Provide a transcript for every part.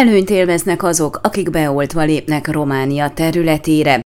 Előnyt élveznek azok, akik beoltva lépnek Románia területére.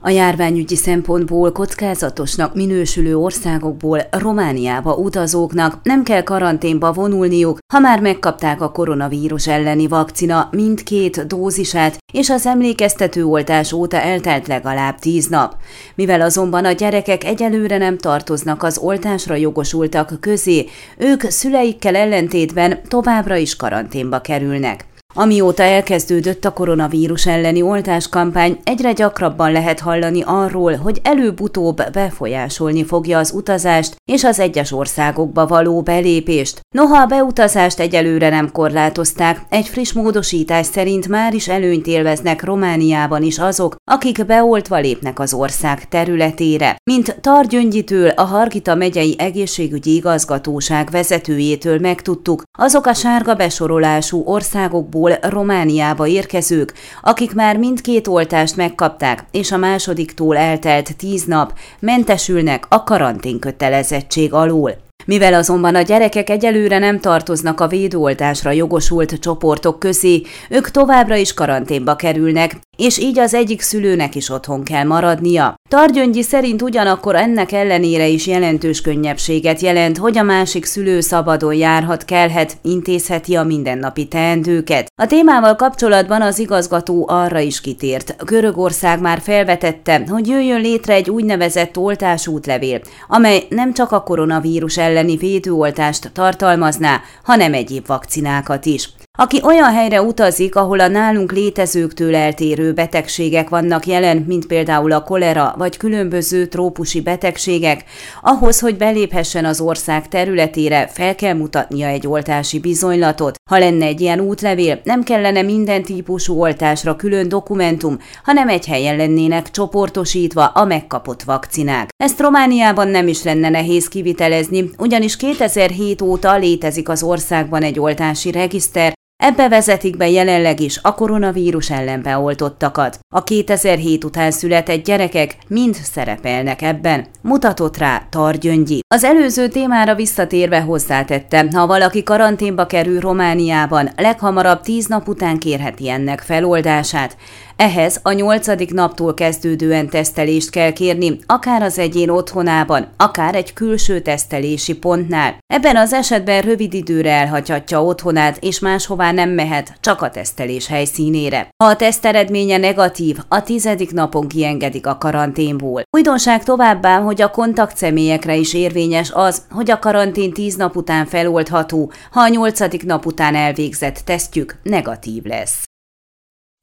A járványügyi szempontból kockázatosnak minősülő országokból Romániába utazóknak nem kell karanténba vonulniuk, ha már megkapták a koronavírus elleni vakcina mindkét dózisát, és az emlékeztető oltás óta eltelt legalább tíz nap. Mivel azonban a gyerekek egyelőre nem tartoznak az oltásra jogosultak közé, ők szüleikkel ellentétben továbbra is karanténba kerülnek. Amióta elkezdődött a koronavírus elleni oltáskampány, egyre gyakrabban lehet hallani arról, hogy előbb-utóbb befolyásolni fogja az utazást és az egyes országokba való belépést. Noha a beutazást egyelőre nem korlátozták, egy friss módosítás szerint már is előnyt élveznek Romániában is azok, akik beoltva lépnek az ország területére. Mint Targyöngyitől, a Hargita megyei egészségügyi igazgatóság vezetőjétől megtudtuk, azok a sárga besorolású országokból Ukrajnából Romániába érkezők, akik már mindkét oltást megkapták, és a másodiktól eltelt tíz nap, mentesülnek a karanténkötelezettség alól. Mivel azonban a gyerekek egyelőre nem tartoznak a védőoltásra jogosult csoportok közé, ők továbbra is karanténba kerülnek, és így az egyik szülőnek is otthon kell maradnia. Targyöngyi szerint ugyanakkor ennek ellenére is jelentős könnyebbséget jelent, hogy a másik szülő szabadon járhat, kelhet, intézheti a mindennapi teendőket. A témával kapcsolatban az igazgató arra is kitért. Görögország már felvetette, hogy jöjjön létre egy úgynevezett oltásútlevél, amely nem csak a koronavírus elleni védőoltást tartalmazná, hanem egyéb vakcinákat is. Aki olyan helyre utazik, ahol a nálunk létezőktől eltérő betegségek vannak jelen, mint például a kolera vagy különböző trópusi betegségek, ahhoz, hogy beléphessen az ország területére, fel kell mutatnia egy oltási bizonylatot. Ha lenne egy ilyen útlevél, nem kellene minden típusú oltásra külön dokumentum, hanem egy helyen lennének csoportosítva a megkapott vakcinák. Ezt Romániában nem is lenne nehéz kivitelezni, ugyanis 2007 óta létezik az országban egy oltási regiszter, Ebbe vezetik be jelenleg is a koronavírus ellen beoltottakat. A 2007 után született gyerekek mind szerepelnek ebben, mutatott rá Targyöngyi. Az előző témára visszatérve hozzátette, ha valaki karanténba kerül Romániában, leghamarabb 10 nap után kérheti ennek feloldását. Ehhez a nyolcadik naptól kezdődően tesztelést kell kérni, akár az egyén otthonában, akár egy külső tesztelési pontnál. Ebben az esetben rövid időre elhagyhatja otthonát, és máshová nem mehet, csak a tesztelés helyszínére. Ha a teszt eredménye negatív, a tizedik napon kiengedik a karanténból. Újdonság továbbá, hogy a kontakt személyekre is érvényes az, hogy a karantén tíz nap után feloldható, ha a nyolcadik nap után elvégzett tesztjük negatív lesz.